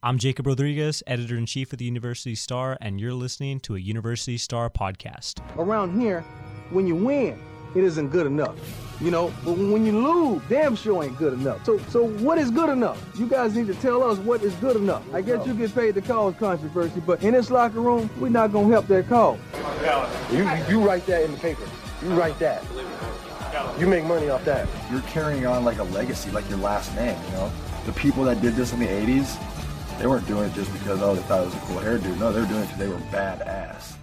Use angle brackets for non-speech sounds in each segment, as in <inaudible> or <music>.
I'm Jacob Rodriguez, editor in chief of the University Star, and you're listening to a University Star podcast. Around here, when you win, it isn't good enough. You know, but when you lose, damn sure ain't good enough. So, so what is good enough? You guys need to tell us what is good enough. I guess you get paid to cause controversy, but in this locker room, we're not gonna help that cause. You, you write that in the paper. You write that. You make money off that. You're carrying on like a legacy, like your last name. You know, the people that did this in the '80s, they weren't doing it just because oh they thought it was a cool hairdo. No, they were doing it because they were badass.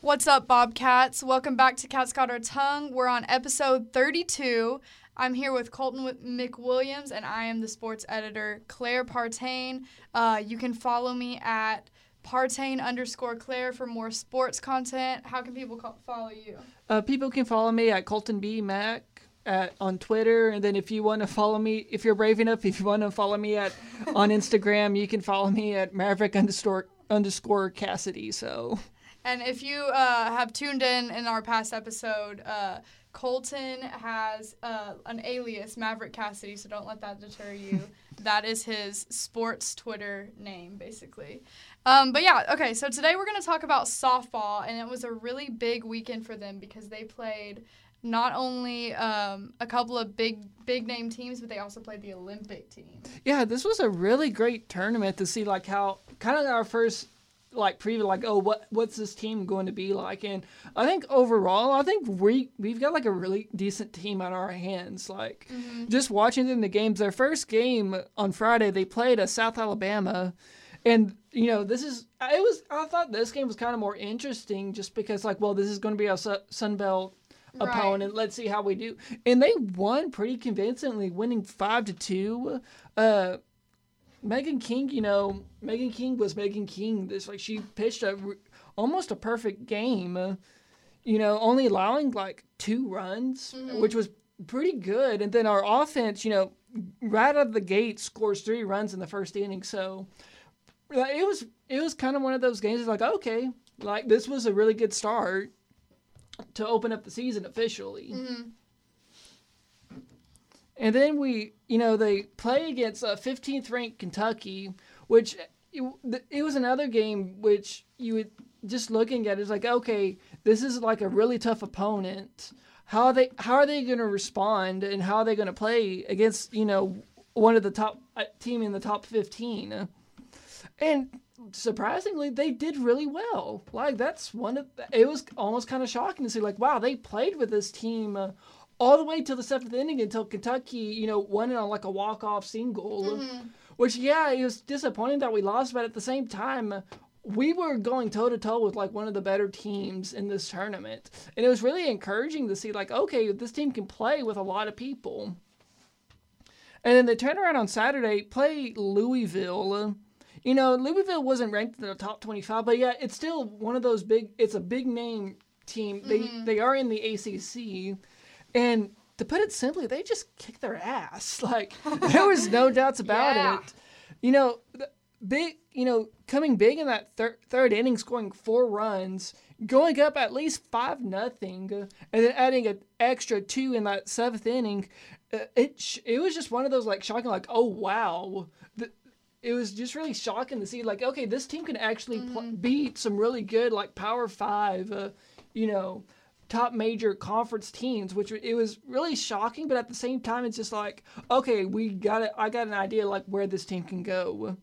What's up, Bobcats? Welcome back to Cats Got Our Tongue. We're on episode 32. I'm here with Colton McWilliams, and I am the sports editor, Claire Partain. Uh, you can follow me at Partain underscore Claire for more sports content. How can people co- follow you? Uh, people can follow me at Colton B Mac at on Twitter, and then if you want to follow me, if you're brave enough, if you want to follow me at <laughs> on Instagram, you can follow me at Maverick underscore underscore Cassidy. So. And if you uh, have tuned in in our past episode, uh, Colton has uh, an alias, Maverick Cassidy, so don't let that deter you. <laughs> that is his sports Twitter name, basically. Um, but yeah, okay, so today we're going to talk about softball, and it was a really big weekend for them because they played not only um, a couple of big big name teams, but they also played the Olympic team. Yeah, this was a really great tournament to see like how kind of our first like preview like oh what what's this team going to be like and i think overall i think we we've got like a really decent team on our hands like mm-hmm. just watching them the games their first game on friday they played a south alabama and you know this is it was i thought this game was kind of more interesting just because like well this is going to be a sun belt right. opponent let's see how we do and they won pretty convincingly winning five to two uh Megan King, you know, Megan King was Megan King. This like she pitched a almost a perfect game. Uh, you know, only allowing like two runs, mm-hmm. which was pretty good. And then our offense, you know, right out of the gate scores three runs in the first inning. So it was it was kind of one of those games. It's like okay, like this was a really good start to open up the season officially. Mm-hmm. And then we, you know, they play against a 15th ranked Kentucky, which it, it was another game which you would just looking at it is like, okay, this is like a really tough opponent. How are they how are they going to respond and how are they going to play against, you know, one of the top uh, team in the top 15? And surprisingly, they did really well. Like that's one of it was almost kind of shocking to see like, wow, they played with this team uh, all the way till the seventh inning until Kentucky, you know, won it on like a walk off single. Mm-hmm. Which yeah, it was disappointing that we lost, but at the same time, we were going toe to toe with like one of the better teams in this tournament, and it was really encouraging to see like okay, this team can play with a lot of people. And then they turn around on Saturday, play Louisville. You know, Louisville wasn't ranked in the top 25, but yeah, it's still one of those big. It's a big name team. Mm-hmm. They they are in the ACC, and to put it simply, they just kicked their ass. <laughs> Like there was no <laughs> doubts about yeah. it. You know, big. You know, coming big in that thir- third inning, scoring four runs, going up at least five nothing, and then adding an extra two in that seventh inning. Uh, it sh- it was just one of those like shocking, like oh wow. The, it was just really shocking to see like okay, this team can actually mm-hmm. pl- beat some really good like Power Five. Uh, you know top major conference teams, which it was really shocking. But at the same time, it's just like, okay, we got it. I got an idea like where this team can go.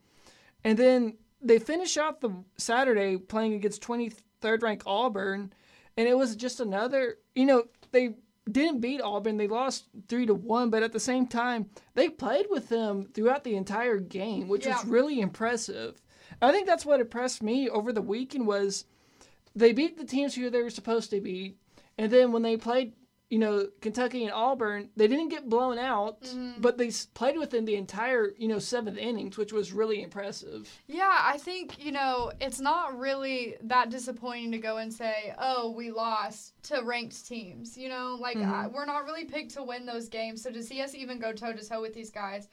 And then they finish out the Saturday playing against 23rd ranked Auburn, and it was just another. You know, they didn't beat Auburn. They lost three to one, but at the same time, they played with them throughout the entire game, which yeah. was really impressive. I think that's what impressed me over the weekend was they beat the teams who they were supposed to beat. And then when they played, you know, Kentucky and Auburn, they didn't get blown out, mm-hmm. but they played within the entire, you know, seventh innings, which was really impressive. Yeah, I think, you know, it's not really that disappointing to go and say, oh, we lost to ranked teams. You know, like mm-hmm. I, we're not really picked to win those games. So to see us even go toe to toe with these guys,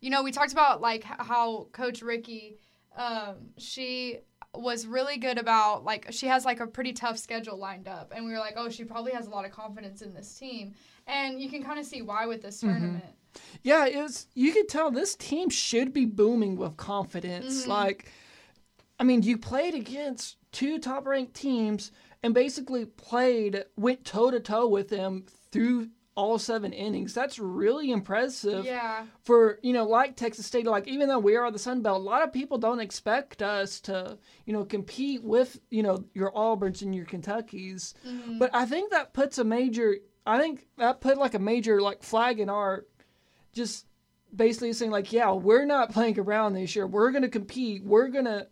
you know, we talked about like how Coach Ricky, um, she was really good about like she has like a pretty tough schedule lined up and we were like oh she probably has a lot of confidence in this team and you can kind of see why with this mm-hmm. tournament Yeah, it was. You could tell this team should be booming with confidence. Mm-hmm. Like, I mean, you played against two top-ranked teams and basically played, went toe to toe with them through all seven innings. That's really impressive. Yeah. For you know, like Texas State, like even though we are the Sun Belt, a lot of people don't expect us to, you know, compete with you know your Auburns and your Kentuckys. Mm-hmm. But I think that puts a major. I think that put like a major like flag in our just basically saying like, yeah, we're not playing around this year. We're gonna compete. We're gonna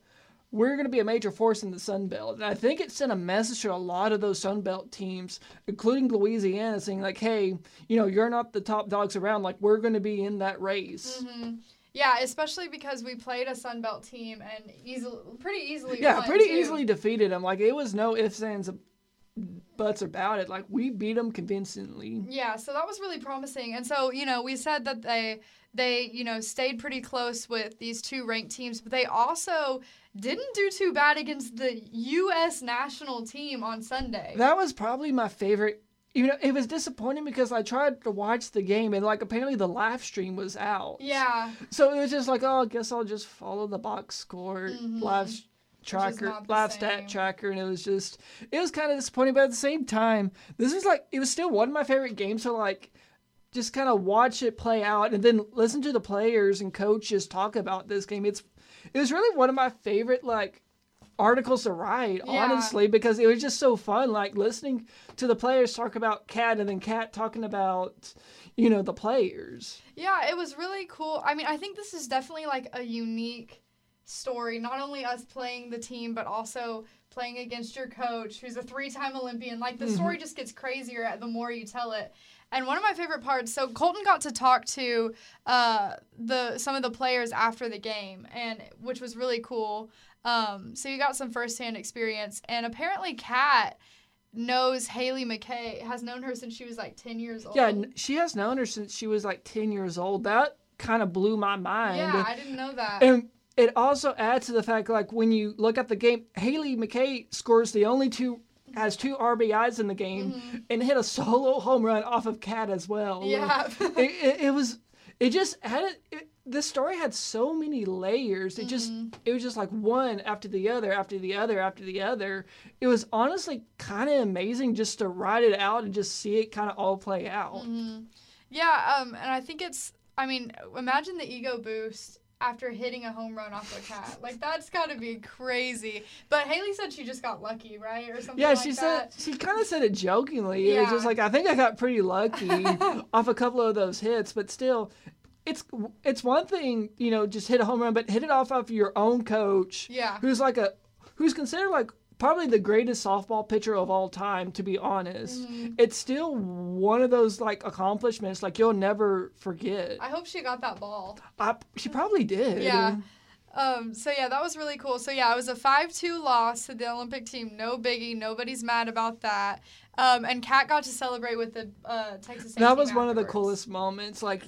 we're gonna be a major force in the Sun Belt. And I think it sent a message to a lot of those Sun Belt teams, including Louisiana, saying like, hey, you know, you're not the top dogs around. Like we're gonna be in that race. Mm-hmm. Yeah, especially because we played a Sun Belt team and easily, pretty easily. Yeah, pretty too. easily defeated them. Like it was no ifs ands buts about it. Like we beat them convincingly. Yeah, so that was really promising. And so, you know, we said that they they, you know, stayed pretty close with these two ranked teams, but they also didn't do too bad against the US national team on Sunday. That was probably my favorite. You know, it was disappointing because I tried to watch the game and like apparently the live stream was out. yeah. So it was just like, oh, I guess I'll just follow the box score mm-hmm. live tracker, live stat tracker, and it was just, it was kind of disappointing. But at the same time, this was like, it was still one of my favorite games to like, just kind of watch it play out and then listen to the players and coaches talk about this game. It's, it was really one of my favorite like articles to write, Yeah. honestly, because it was just so fun, like listening to the players talk about Cat and then Cat talking about, you know, the players. Yeah, it was really cool. I mean, I think this is definitely like a unique story. Not only us playing the team, but also playing against your coach, who's a three-time Olympian. Like the mm-hmm. story just gets crazier the more you tell it. And one of my favorite parts, so Colton got to talk to uh, the some of the players after the game, and which was really cool. Um, so you got some firsthand experience, and apparently, Cat knows Haley McKay, has known her since she was like ten years old. Yeah, she has known her since she was like 10 years old. That kind of blew my mind. yeah, I didn't know that. And it also adds to the fact, like, when you look at the game, Haley McKay scores the only two, has two RBIs in the game and hit a solo home run off of Cat as well. Mm-hmm. Yeah. <laughs> it, it, it was, it just had it, it this story had so many layers. It just, Mm-hmm. it was just like one after the other, after the other, after the other. It was honestly kind of amazing just to write it out and just see it kind of all play out. Mm-hmm. Yeah, um, and I think it's. I mean, imagine the ego boost after hitting a home run off a cat. Like that's got to be crazy. But Haley said she just got lucky, right, or something. Yeah, like she that. said she kind of said it jokingly. It was just like I think I got pretty lucky <laughs> off a couple of those hits, but still, it's it's one thing you know just hit a home run, but hit it off of your own coach, Yeah. who's like a who's considered like probably the greatest softball pitcher of all time. To be honest, Mm-hmm. it's still one of those like accomplishments like you'll never forget. I hope she got that ball. I, she probably did. Yeah. Um, so yeah, that was really cool. So yeah, it was a five-two loss to the Olympic team. No biggie. Nobody's mad about that. Um, and Cat got to celebrate with the uh, Texas. That was one of the coolest moments. Like,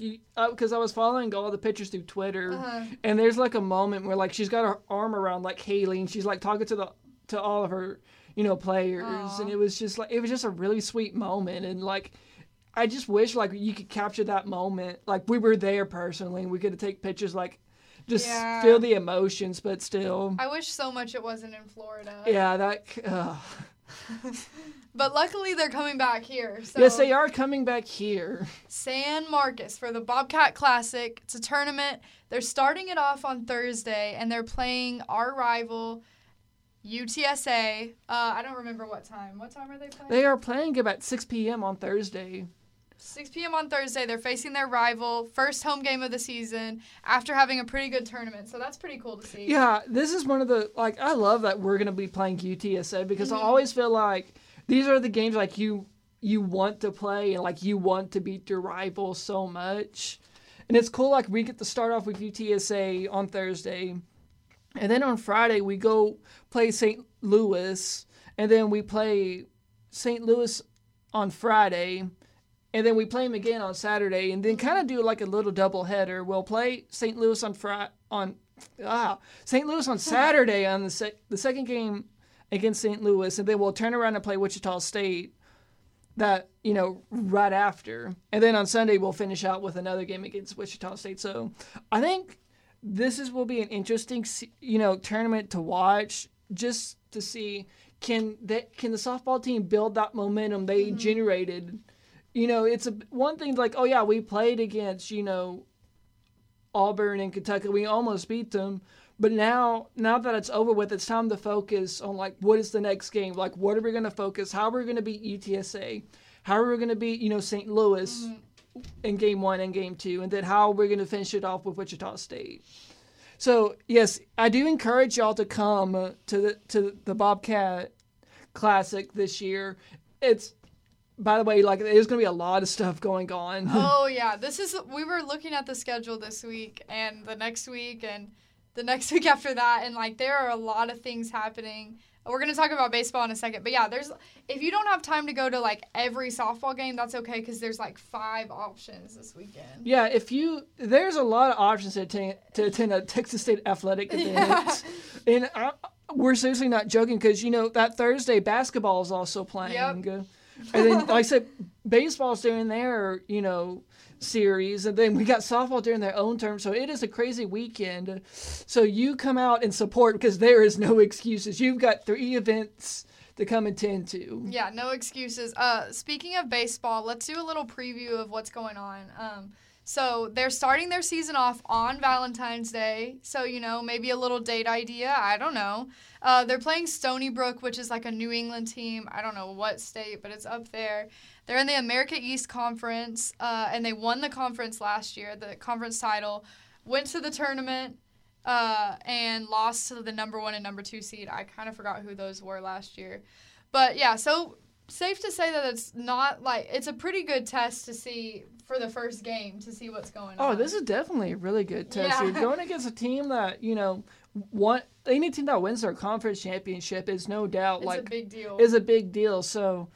because I was following all the pictures through Twitter, Uh-huh. and there's like a moment where like she's got her arm around like Haley, and she's like talking to the to all of her, you know, players, Aw. and it was just like it was just a really sweet moment, and like. I just wish like you could capture that moment, like we were there personally, and we could take pictures, like just Yeah. feel the emotions, but still, I wish so much it wasn't in Florida. yeah, that. Uh, <laughs> But luckily they're coming back here. So yes, they are coming back here. San Marcos for the Bobcat Classic. It's a tournament. They're starting it off on Thursday, and they're playing our rival, UTSA. Uh, I don't remember what time. What time are they playing? They are playing about 6 p.m. on Thursday. 6 p.m. on Thursday. They're facing their rival, first home game of the season, after having a pretty good tournament. So that's pretty cool to see. Yeah, this is one of the like I love that we're gonna be playing UTSA because Mm-hmm. I always feel like these are the games like you you want to play and like you want to beat your rival so much. And it's cool like we get to start off with UTSA on Thursday. And then on Friday we go play St. Louis and then we play St. Louis on Friday and then we play them again on Saturday, and then kind of do like a little double header. We'll play St. Louis on Friday on ah St. Louis on <laughs> Saturday on the sec- the second game against St. Louis, and then we'll turn around and play Wichita State that you know right after, and then on Sunday we'll finish out with another game against Wichita State. So I think this is will be an interesting you know tournament to watch just to see can that can the softball team build that momentum they mm-hmm. generated. You know, it's a one thing like oh yeah we played against you know Auburn and Kentucky we almost beat them. But now, now that it's over with, it's time to focus on like what is the next game? Like, what are we going to focus? How are we going to beat UTSA? How are we going to beat you know St. Louis mm-hmm. In game one and game two, and then how we're going to finish it off with Wichita State? So yes, I do encourage y'all to come to the to the Bobcat Classic this year. It's by the way, like there's going to be a lot of stuff going on. <laughs> Oh <laughs> yeah, this is we were looking at the schedule this week and the next week and the next <laughs> week after that and like there are a lot of things happening. We're going to talk about baseball in a second. But yeah, there's if you don't have time to go to like every softball game, that's okay cuz there's like 5 options this weekend. Yeah, if you there's a lot of options to attend, to attend a Texas State athletic <laughs> event, and I, we're seriously not joking because you know that Thursday basketball is also playing, Yep. and then like I said, <laughs> baseball's doing their you know series, and then we got softball during their own term, so it is a crazy weekend. So you come out and support because there is no excuses. You've got three events to come attend to. Yeah, no excuses. Uh, speaking of baseball, let's do a little preview of what's going on. Um, so they're starting their season off on Valentine's Day. So you know, maybe a little date idea. I don't know. Uh, they're playing Stony Brook, which is like a New England team. I don't know what state, but it's up there. They're in the America East Conference, uh, and they won the conference last year, the conference title. Went to the tournament uh, and lost to the number one and number two seed. I kind of forgot who those were last year. But yeah, so safe to say that it's not like it's a pretty good test to see for the first game to see what's going on. Oh, this is definitely a really good test. Yeah. You're going against a team that you know, one any team that wins their conference championship is no doubt it's like a big deal. is a big deal. So,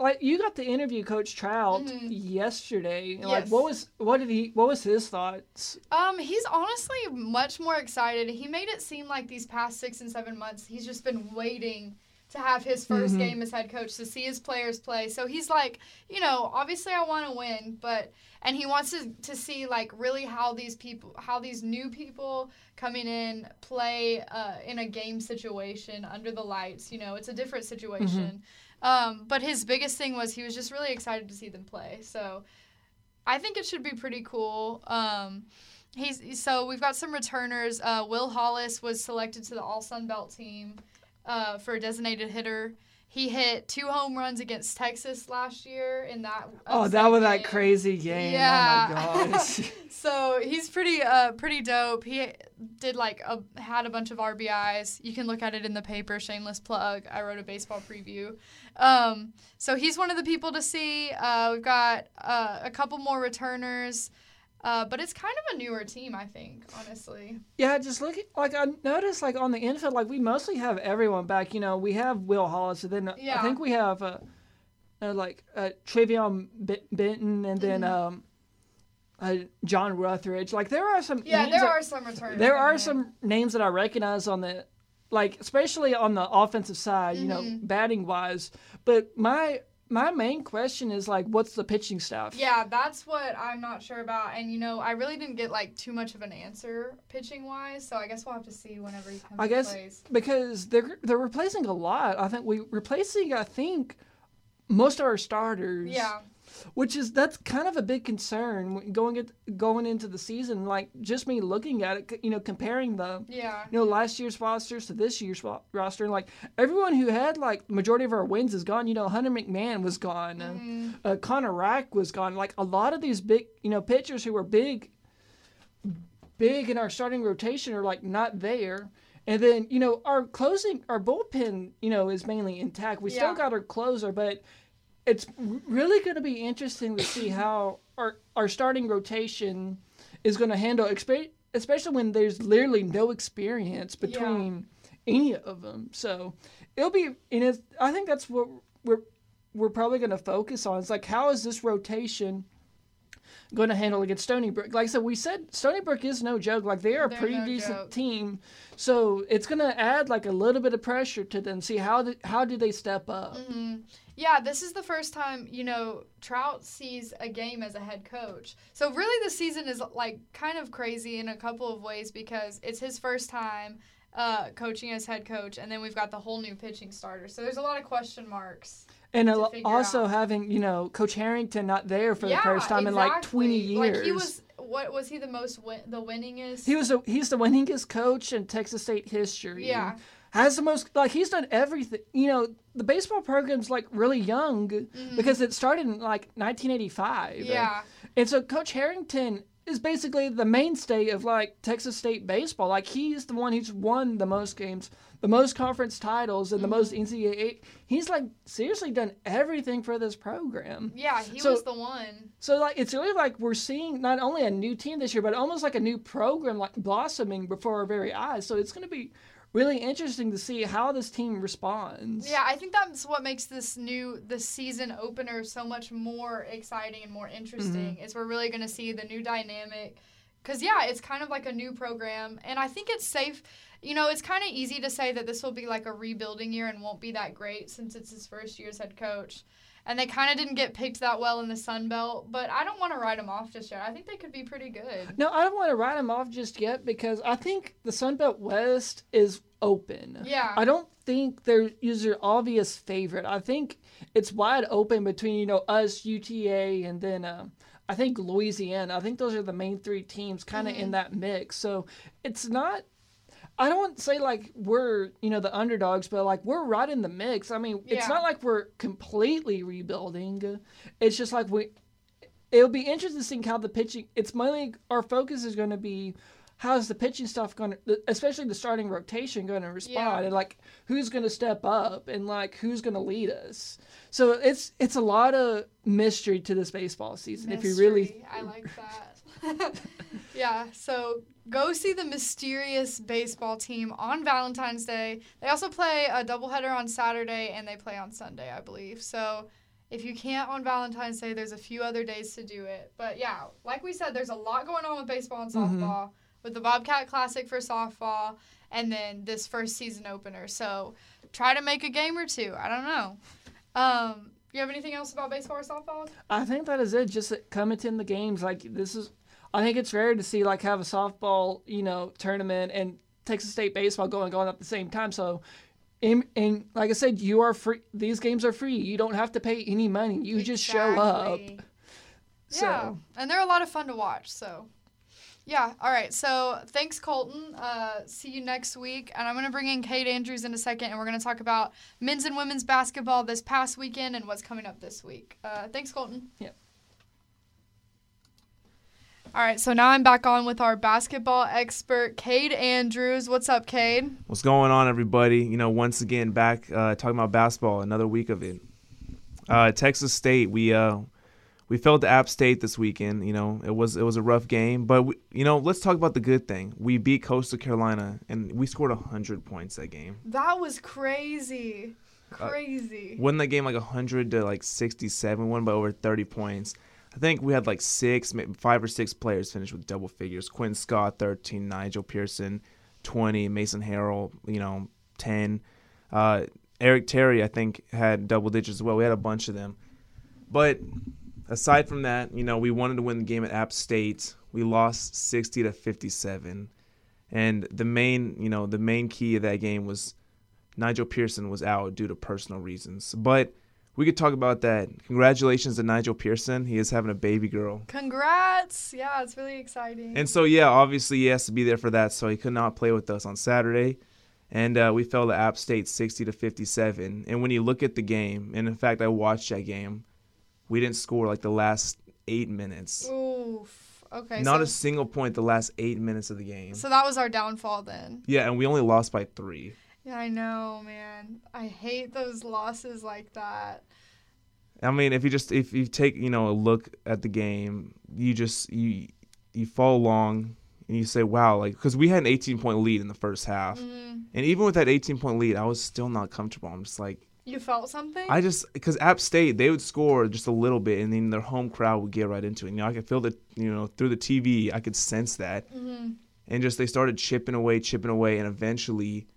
like you got to interview Coach Trout Mhm. yesterday. Yes. Like, what was what did he? What was his thoughts? Um, he's honestly much more excited. He made it seem like these past six and seven months, he's just been waiting to have his 1st Mhm. game as head coach to see his players play. So he's like, you know, obviously I want to win, but and he wants to to see like really how these people, how these new people coming in play uh, in a game situation under the lights. You know, it's a different situation. Um, but his biggest thing was he was just really excited to see them play. So I think it should be pretty cool. Um, he's so we've got some returners. Uh, Will Hollis was selected to the All Sun Belt team uh, for a designated hitter. He hit two home runs against Texas last year in that. Oh, that was that crazy game. Yeah. Oh my gosh. <laughs> So he's pretty uh pretty dope. He did like a had a bunch of RBIs. You can look at it in the paper. Shameless plug. I wrote a baseball preview. Um, so he's one of the people to see. Uh, we've got uh, a couple more returners. Uh, but it's kind of a newer team, I think, honestly. Yeah, just look at, like I noticed like on the infield, like we mostly have everyone back. You know, we have Will Hollis, and then I think we have uh, uh like uh, Travion B- Benton, and then Mm-hmm. um, uh, John Ruthridge. Like there are some Yeah, there that- are some returners. there are some names that I recognize on the like especially on the offensive side, you know, Mhm. batting wise. But my my main question is like what's the pitching staff? Yeah, that's what I'm not sure about. And, you know, I really didn't get, like, too much of an answer pitching wise. So I guess we'll have to see whenever he comes I guess plays. because they're they're replacing a lot. I think we replacing I think most of our starters. Yeah. Which is that's kind of a big concern going it going into the season. Like just me looking at it, you know, comparing the Yeah. you know last year's rosters to this year's roster, and like everyone who had like majority of our wins is gone. You know, Hunter McMahon was gone, Mhm. uh, uh, Connor Rack was gone. Like a lot of these big you know pitchers who were big, big in our starting rotation are like not there. And then you know our closing, our bullpen, you know, is mainly intact. We Yeah. still got our closer, but it's really going to be interesting to see how our our starting rotation is going to handle, especially when there's literally no experience between any of them. So it'll be, and it's, I think that's what we're we're probably going to focus on. It's like how is this rotation going to handle against Stony Brook. Like I said, we said Stony Brook is no joke. Like they are a They're pretty no decent joke. team, so it's going to add like a little bit of pressure to them. See how do, how do they step up? Mm-hmm. Yeah, this is the first time, you know, Trout sees a game as a head coach. So really the season is like kind of crazy in a couple of ways because it's his first time uh, coaching as head coach and then we've got the whole new pitching starter. So there's a lot of question marks. And a- also out. having you know Coach Harrington not there for yeah, the first time in like twenty years. Like he was what was he the most win- the winningest? He was a, he's the winningest coach in Texas State history. Yeah. Has the most like he's done everything. You know, the baseball program's like really young because it started in like 1985. Mm-hmm. Yeah. And so Coach Harrington is basically the mainstay of like Texas State baseball. Like he's the one who's won the most games, the most conference titles, and the most Mm-hmm. NCAA. He's like seriously done everything for this program. Yeah, he So- was the one. So like it's really like we're seeing not only a new team this year, but almost like a new program like blossoming before our very eyes. So it's going to be really interesting to see how this team responds. Yeah, I think that's what makes this new this season opener so much more exciting and more interesting. Mm-hmm. Is we're really going to see the new dynamic. Cause yeah, it's kind of like a new program, and I think it's safe. You know, it's kind of easy to say that this will be like a rebuilding year and won't be that great since it's his first year as head coach. And they kind of didn't get picked that well in the Sun Belt, but I don't want to write them off just yet. I think they could be pretty good. No, I don't want to write them off just yet because I think the Sun Belt West is open. Yeah. I don't think there is an obvious favorite. I think it's wide open between you know us, UTA, and then um, I think Louisiana. I think those are the main three teams kind of Mm-hmm. in that mix. So it's not. I don't want to say like we're you know the underdogs, but like we're right in the mix. I mean, it's Yeah. not like we're completely rebuilding. It's just like we. It'll be interesting how the pitching. It's mainly our focus is going to be how's the pitching stuff going to, especially the starting rotation, going to respond, Yeah. and like who's going to step up, and like who's going to lead us. So it's it's a lot of mystery to this baseball season. If you really, Mystery. I like that. <laughs> yeah, so go see the mysterious baseball team on Valentine's Day. They also play a doubleheader on Saturday and they play on Sunday, I believe. So if you can't on Valentine's Day, there's a few other days to do it. But yeah, like we said, there's a lot going on with baseball and softball, with the Bobcat Classic for softball, and then this first season opener. So try to make a game or two. I don't know. Um, you have anything else about baseball or softball? I think that is it. Just coming attend the games, like this is. I think it's rare to see like have a softball, you know, tournament and Texas State baseball going on at the same time. So, and, and like I said, you are free. These games are free. You don't have to pay any money. You just show up. So. Yeah, and they're a lot of fun to watch. So, yeah. All right. So thanks, Colton. Uh, see you next week. And I'm gonna bring in Cade Andrews in a second, and we're gonna talk about men's and women's basketball this past weekend and what's coming up this week. Uh, thanks, Colton. Yep. All right. So now I'm back on with our basketball expert, Cade Andrews. What's up, Cade? What's going on, everybody? You know, once again, back uh, talking about basketball, another week of it. Uh, Texas State, we uh, we fell to App State this weekend. You know, it was it was a rough game, but we, you know, let's talk about the good thing. We beat Coastal Carolina, and we scored hundred points that game. That was crazy. Crazy. Won that game like hundred to like sixty-seven. Won by over thirty points. I think we had like six, five or six players finish with double figures. Quinn Scott, thirteen. Nijal Pearson, twenty. Mason Harrell, you know, ten. Uh, Eric Terry, I think, had double digits as well. We had a bunch of them. But aside from that, you know, we wanted to win the game at App State. We lost 60 to 57. And the main, you know, the main key of that game was Nijal Pearson was out due to personal reasons. But we could talk about that. Congratulations to Nijal Pearson. He is having a baby girl. Congrats. Yeah, it's really exciting. And so, yeah, obviously he has to be there for that. So he could not play with us on Saturday. And uh, we fell to App State 60 to 57. And when you look at the game, and in fact, I watched that game, we didn't score like the last eight minutes. Oof. Okay. Not so, a single point the last eight minutes of the game. so that was our downfall then. Yeah, and we only lost by three. Yeah, I know, man. I hate those losses like that. I mean, if you just if you take you know a look at the game, you just you you fall along and you say, wow, like because we had an 18 point lead in the first half, Mm-hmm. and even with that 18 point lead, I was still not comfortable. I'm just like, You felt something? I just because App State they would score just a little bit, and then their home crowd would get right into it. You know, I could feel the you know through the TV, I could sense that, Mm-hmm. and just they started chipping away, chipping away, and eventually,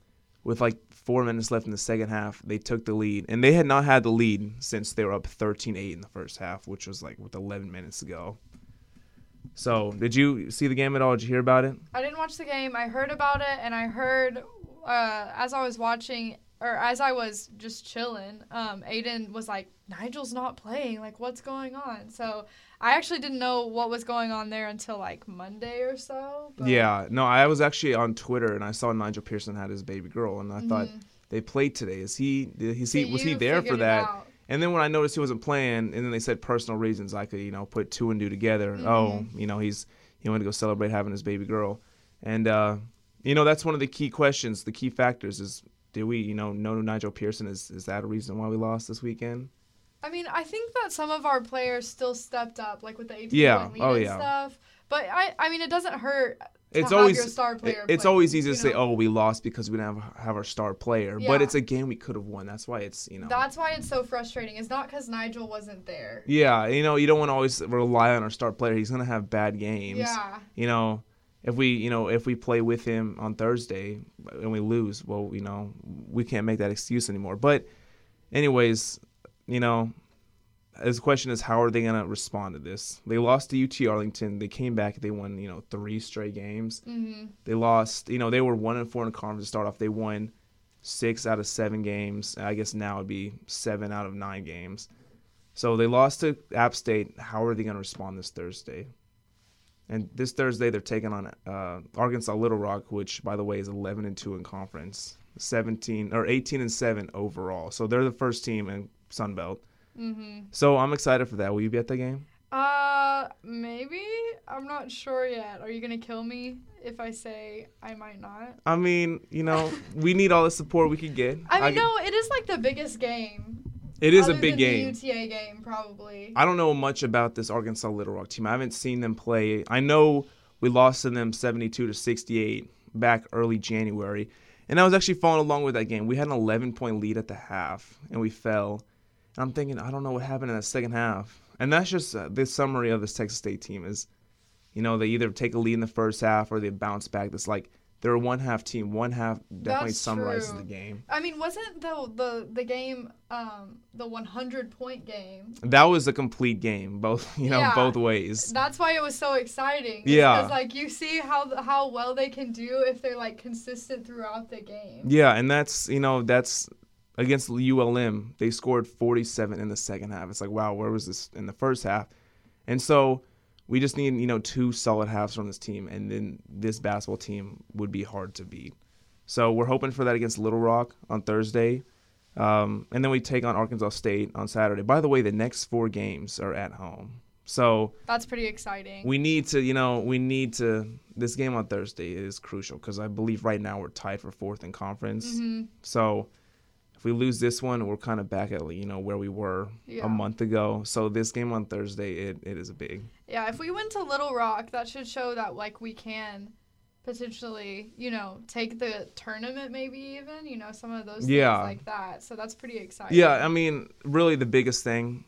with like four minutes left in the second half, they took the lead, and they had not had the lead since they were up 13-8 in the first half, which was like with 11 minutes to go. So, did you see the game at all? Did you hear about it? I didn't watch the game. I heard about it, and I heard uh, as I was watching, or as I was just chilling, um, Aiden was like, "Nijal's not playing. Like, what's going on?" So I actually didn't know what was going on there until like Monday or so. but- Yeah, no, I was actually on Twitter and I saw Nijal Pearson had his baby girl, and I thought Mhm. they played today. Is he? Did he? So was he there for that? And then when I noticed he wasn't playing, and then they said personal reasons, I could you know put two and two together. Oh, Mm-hmm. you know he's he wanted to go celebrate having his baby girl, and uh, you know that's one of the key questions, the key factors is did we you know know Nijal Pearson is is that a reason why we lost this weekend? I mean, I think that some of our players still stepped up, like with the 18 Yeah. point lead Oh, and yeah. stuff. But I, I mean, it doesn't hurt. It's always your star player. it- it's play, always easy to you say, know? oh, we lost because we didn't have, have our star player, Yeah. but it's a game we could have won. That's why it's you know. That's why it's so frustrating. It's not because Nijal wasn't there. Yeah, you know, you don't want to always rely on our star player. He's gonna have bad games. Yeah. You know, if we, you know, if we play with him on Thursday and we lose, well, you know, we can't make that excuse anymore. But, anyways, you know, the question is, how are they gonna respond to this? They lost to UT Arlington. They came back. They won, you know, three straight games. hmm They lost. You know, they were one and four in conference to start off. They won six out of seven games. I guess now it'd be seven out of nine games. So they lost to App State. How are they going to respond this Thursday? And this Thursday they're taking on uh, Arkansas Little Rock, which by the way is 11 and two in conference, 17 or 18 and seven overall. So they're the first team in Sun Belt. hmm So I'm excited for that. Will you be at the game? Uh, maybe. I'm not sure yet. Are you gonna kill me if I say I might not? I mean, you know, we need all the support we can get. I mean, no, it is like the biggest game. It is a big game. UTA game, probably. I don't know much about this Arkansas Little Rock team. I haven't seen them play. I know we lost to them 72 to 68 back early January. And I was actually following along with that game. We had an 11 point lead at the half and we fell. And I'm thinking, I don't know what happened in that second half. And that's just uh, the summary of this Texas State team is, you know, they either take a lead in the first half or they bounce back. It's like they're a one half team. One half definitely That's summarizes true. the game. I mean, wasn't the the the game um the 100 point game? That was a complete game, both <laughs> you know, Yeah. both ways. That's why it was so exciting. Yeah. Because like you see how how well they can do if they're like consistent throughout the game. Yeah, and that's you know that's against ULM. They scored 47 in the second half. It's like wow, where was this in the first half? And so we just need you know two solid halves from this team, and then this basketball team would be hard to beat. So we're hoping for that against Little Rock on Thursday, um, and then we take on Arkansas State on Saturday. By the way, the next four games are at home. So That's pretty exciting. we need to, you know, we need to. This game on Thursday is crucial because I believe right now we're tied for fourth in conference. hmm So we lose this one, we're kind of back at you know where we were Yeah. a month ago. So this game on Thursday, it, it is a big. Yeah, if we went to Little Rock, that should show that like we can potentially, you know, take the tournament maybe even, you know, some of those Yeah. things like that. So that's pretty exciting. Yeah, I mean, really the biggest thing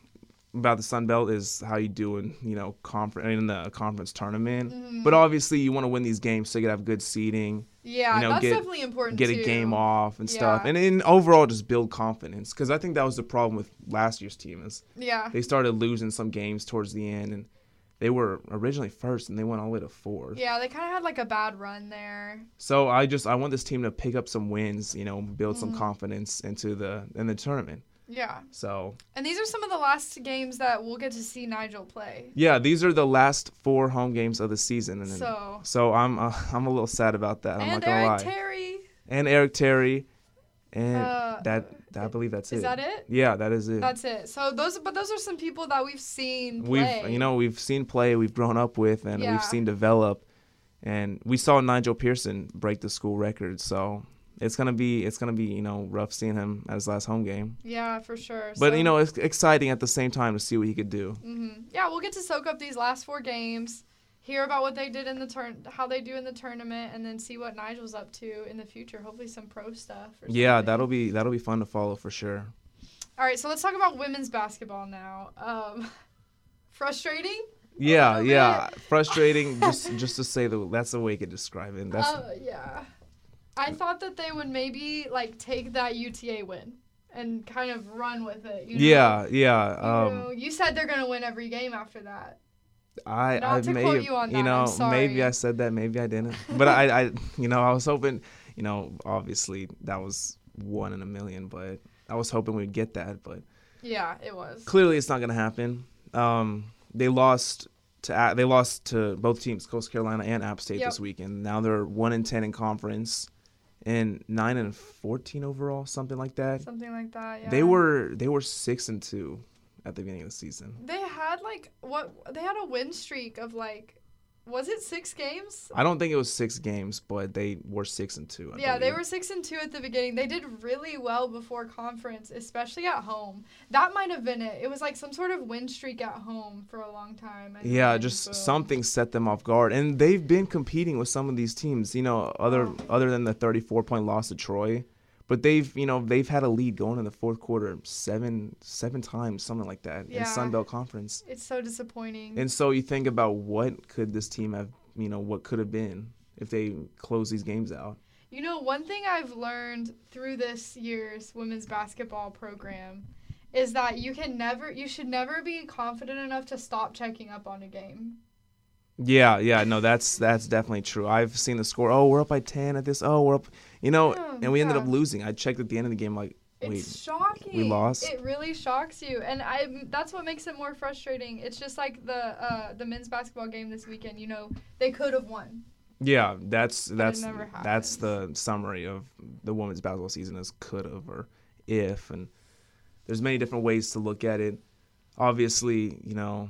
about the Sun Belt is how you do in you know conference in the conference tournament. Mhm. But obviously, you want to win these games so you can have good seeding. Yeah, you know, that's get- definitely important get too. a game off and stuff, and in overall just build confidence. Because I think that was the problem with last year's team is Yeah. they started losing some games towards the end, and they were originally first and they went all the way to fourth. Yeah, they kind of had like a bad run there. So I just I want this team to pick up some wins, you know, build some Mhm. confidence into the in the tournament. Yeah. So And these are some of the last games that we'll get to see Nijal play. yeah, these are the last four home games of the season, and then, So- so I'm uh, <laughs> I'm a little sad about that. I'm and not gonna Eric lie. Terry. and Eric Terry, and Uh, that I believe that's Is it. that it? Yeah, that is it. That's it. So those but those are some people that we've seen Play. we've you know we've seen play, we've grown up with, and Yeah. we've seen develop, and we saw Nijal Pearson break the school record. So it's gonna be it's gonna be you know rough seeing him at his last home game. Yeah, for sure. But So- you know it's exciting at the same time to see what he could do. hmm Yeah, we'll get to soak up these last four games, hear about what they did in the turn, how they do in the tournament, and then see what Nijal's up to in the future. Hopefully, some pro stuff. Or Yeah, that'll be that'll be fun to follow for sure. All right, so let's talk about women's basketball now. Um, <laughs> frustrating. Yeah, yeah, frustrating. just just to say the that's the way you could describe it. That's <laughs> Uh, yeah. I thought that they would maybe like take that UTA win and kind of run with it. You know? yeah, yeah. You, Um, know, you said they're gonna win every game after that. I Not I to may quote you on you that, I'm know maybe. I said that maybe I didn't <laughs> but I I you know I was hoping you know obviously that was one in a million but I was hoping we'd get that but Yeah, it was. clearly it's not gonna happen. Um, they lost to they lost to both teams Coastal Carolina and App State Yep. this weekend. Now they're one in ten in conference and nine and fourteen overall something like that. Something like that. Yeah. They were they were six and two at the beginning of the season. They had like what? They had a win streak of like, was it six games? I don't think it was six games, but they were six and two. I yeah, they were six and two at the beginning. They did really well before conference, especially at home. That might have been it. It was like some sort of win streak at home for a long time. Yeah, then just something set them off guard, and they've been competing with some of these teams. You know, other Oh. other than the 34 point loss to Troy, but they've you know they've had a lead going in the fourth quarter seven seven times, something like that Yeah. in Sun Belt Conference. It's so disappointing. And so you think about what could this team have, you know, what could have been if they close these games out. You know, one thing I've learned through this year's women's basketball program is that you can never, you should never be confident enough to stop checking up on a game. Yeah, yeah, no, that's that's definitely true. I've seen the score. Oh, we're up by 10 at this. Oh, we're up, you know, Yeah, and we ended up losing. I checked at the end of the game, like, wait, It's shocking. We lost? It really shocks you, and I that's what makes it more frustrating. It's just like the uh, the men's basketball game this weekend. You know, they could have won. Yeah, that's that's that's the summary of the women's basketball season is could have or if and there's many different ways to look at it. Obviously, you know,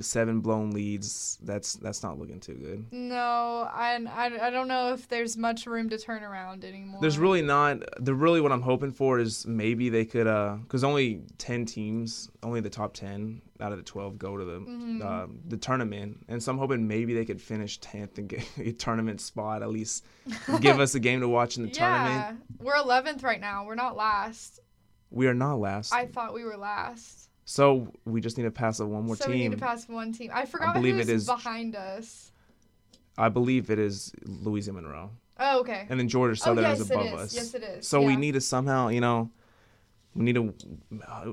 seven blown leads, that's that's not looking too good. No, I, I, I don't know if there's much room to turn around anymore. There's really not the really what I'm hoping for is maybe they could uh cuz only 10 teams, only the top 10 out of the 12 go to the Mm-hmm. uh, the tournament. And so I'm hoping maybe they could finish 10th and get a tournament spot at least give us a game to watch in the <laughs> tournament. yeah, we're 11th right now. We're not last. We are not last. I thought we were last. So we just need to pass up one more so team. we need to pass one team. I forgot believe who's it is- behind us. I believe it is Louisiana Monroe. Oh, okay. And then Georgia Oh, Southern yes, is above is. us. Yes, it is. So we need to somehow, you know, we need to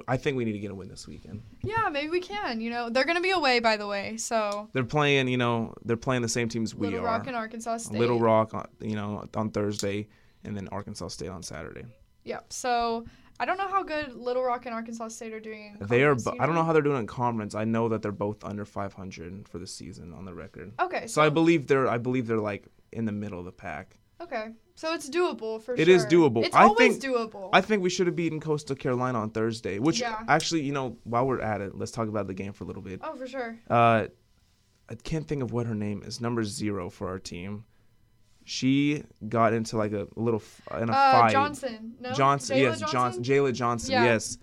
I think we need to get a win this weekend. Yeah, maybe we can. You know, they're gonna be away, by the way. So They're playing, you know, they're playing the same teams we Little are. Little Rock and Arkansas State. Little Rock, on- you know, on Thursday and then Arkansas State on Saturday. Yep. So I don't know how good Little Rock and Arkansas State are doing. in They are bo- I don't know how they're doing in conference. I know that they're both under 500 for the season on the record. Okay. So I believe they're I believe they're like in the middle of the pack. Okay. So it's doable for It sure. is doable. It's I always think- doable. I think we should have beaten Coastal Carolina on Thursday. Which Yeah. actually, you know, while we're at it, let's talk about the game for a little bit. oh, for sure. Uh, I can't think of what her name is. Number zero for our team. She got into like a little f- in a Uh, fight. Johnson. No. Johnson, Jayla yes, Johnson, Jayla Johnson, Yeah. yes.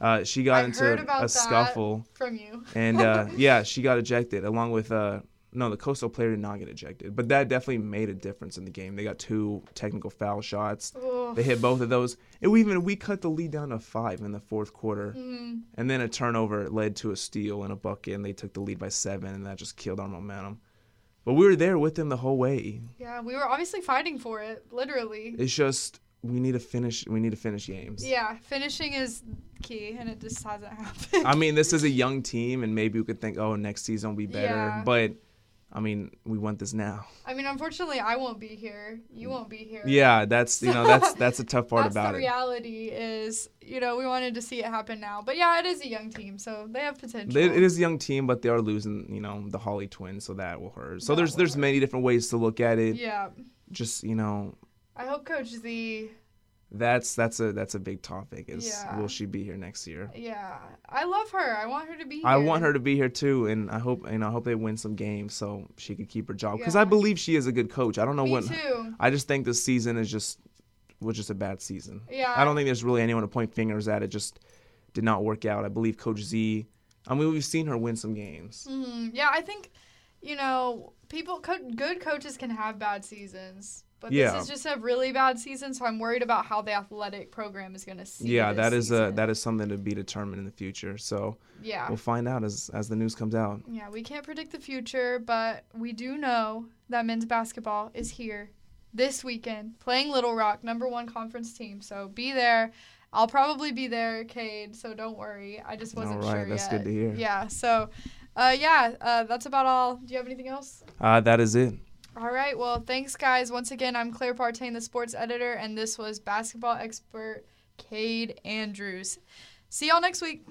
Uh, she got I into heard about a that. scuffle, From you. and uh, <laughs> yeah, she got ejected along with uh, no, the coastal player did not get ejected, but that definitely made a difference in the game. They got two technical foul shots. Oof. They hit both of those. And we even we cut the lead down to five in the fourth quarter, Mhm. and then a turnover led to a steal and a bucket, and they took the lead by seven, and that just killed our momentum. But we were there with them the whole way. Yeah, we were obviously fighting for it, literally. It's just we need to finish. We need to finish games. Yeah, finishing is key, and it just hasn't <laughs> happened. I mean, this is a young team, and maybe we could think, oh, next season will be better. Yeah. But I mean, we want this now. I mean, unfortunately, I won't be here. You won't be here. Yeah, that's you know that's <laughs> that's a tough part about the it. reality. Is you know we wanted to see it happen now, but yeah, it is a young team, so they have potential. It, it is a young team, but they are losing, you know, the Holly twins, so that will hurt. So That there's there's hurt. many different ways to look at it. Yeah, Just you know, I hope Coach Z. that's that's a that's a big topic. Is Yeah. will she be here next year? Yeah, I love her. I want her to be. Here. I want her to be here too, and I hope and I hope they win some games so she could keep her job because Yeah. I believe she is a good coach. I don't know Me what too. I just think this season is just was just a bad season. Yeah. I don't think there's really anyone to point fingers at. It just did not work out. I believe Coach Z. I mean, we've seen her win some games. Mhm. Yeah, I think, you know, people, co- good coaches can have bad seasons. But Yeah. this is just a really bad season, so I'm worried about how the athletic program is going to see. yeah, that is a that is something to be determined in the future. So yeah. we'll find out as as the news comes out. Yeah, we can't predict the future, but we do know that men's basketball is here this weekend playing Little Rock, number one conference team. So be there. I'll probably be there, Cade. So don't worry. I just wasn't All right, sure that's yet. good to hear. Yeah. So, uh, yeah, uh, that's about all. Do you have anything else? Uh, that is it. All right. Well, thanks, guys. Once again, I'm Claire Partain, the sports editor, and this was basketball expert Cade Andrews. See y'all next week.